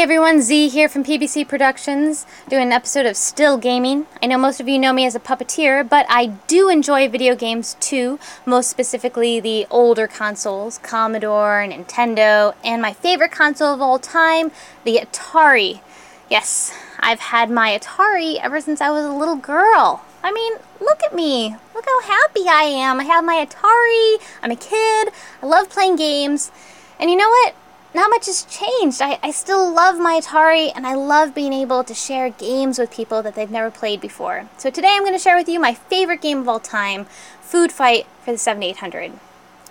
Hey everyone, Z here from PBC Productions, doing an episode of Still Gaming. I know most of you know me as a puppeteer, but I do enjoy video games too, most specifically the older consoles, Commodore, Nintendo, and my favorite console of all time, the Atari. Yes, I've had my Atari ever since I was a little girl. I mean, look at me. Look how happy I am. I have my Atari, I'm a kid, I love playing games, and you know what? Not much has changed. I, I still love my Atari and I love being able to share games with people that they've never played before. So today I'm going to share with you my favorite game of all time, Food Fight for the 7800.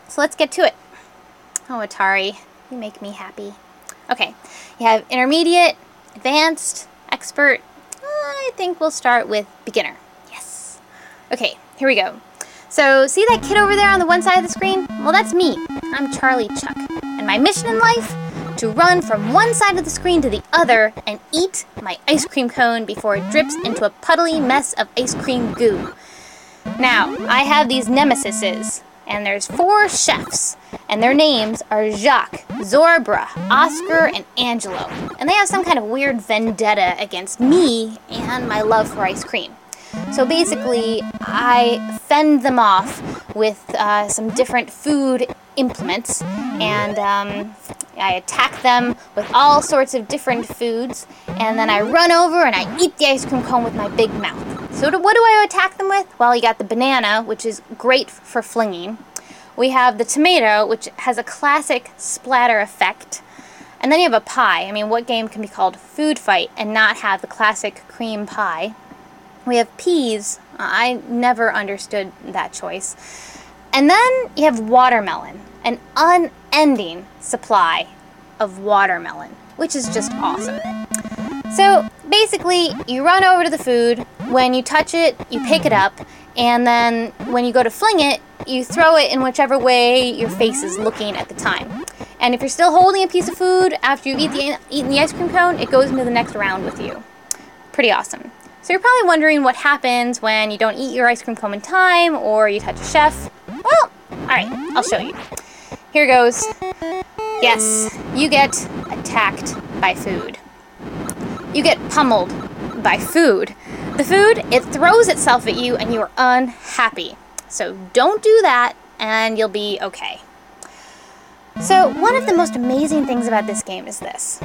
So let's get to it. Oh, Atari, you make me happy. Okay, you have intermediate, advanced, expert. I think we'll start with beginner. Yes. Okay, here we go. So see that kid over there on the one side of the screen? Well, that's me. I'm Charlie Chuck. And my mission in life? To run from one side of the screen to the other and eat my ice cream cone before it drips into a puddly mess of ice cream goo. Now, I have these nemesises, and there's four chefs, and their names are Jacques, Zorba, Oscar, and Angelo. And they have some kind of weird vendetta against me and my love for ice cream. So basically, I fend them off with uh, some different food implements, and um, I attack them with all sorts of different foods, and then I run over and I eat the ice cream cone with my big mouth. So what do I attack them with? Well, you got the banana, which is great for flinging. We have the tomato, which has a classic splatter effect. And then you have a pie. I mean, what game can be called Food Fight and not have the classic cream pie? We have peas. I never understood that choice. And then you have watermelon, an unending supply of watermelon, which is just awesome. So basically, you run over to the food. When you touch it, you pick it up. And then when you go to fling it, you throw it in whichever way your face is looking at the time. And if you're still holding a piece of food after you've eat the, eaten the ice cream cone, it goes into the next round with you. Pretty awesome. So you're probably wondering what happens when you don't eat your ice cream cone in time or you touch a chef. Alright, I'll show you. Here goes. Yes, you get attacked by food. You get pummeled by food. The food, it throws itself at you and you are unhappy. So don't do that and you'll be okay. So one of the most amazing things about this game is this.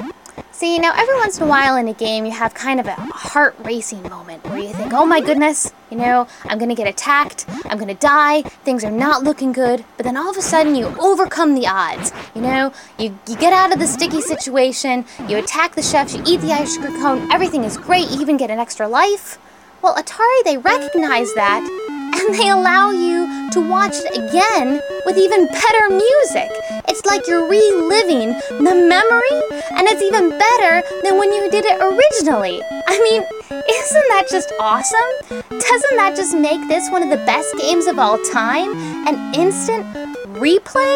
See, now every once in a while in a game you have kind of a heart racing moment where you think, oh my goodness, you know, I'm gonna get attacked, I'm gonna die, things are not looking good, but then all of a sudden you overcome the odds. You know, you, you get out of the sticky situation, you attack the chefs, you eat the ice cream cone, everything is great, you even get an extra life. Well, Atari, they recognize that and they allow you to watch it again with even better music. It's like you're reliving the memory, and it's even better than when you did it originally. I mean, isn't that just awesome? Doesn't that just make this one of the best games of all time? An instant replay?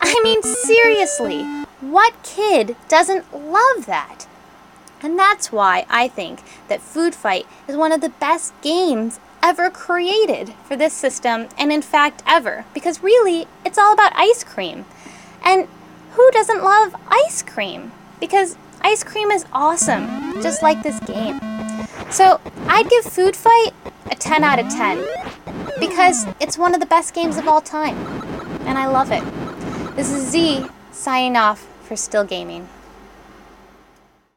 I mean, seriously, what kid doesn't love that? And that's why I think that Food Fight is one of the best games ever created for this system, and in fact, ever. Because really, it's all about ice cream. And who doesn't love ice cream? Because ice cream is awesome, just like this game. So I'd give Food Fight a 10 out of 10 because it's one of the best games of all time, and I love it. This is Z signing off for Still Gaming.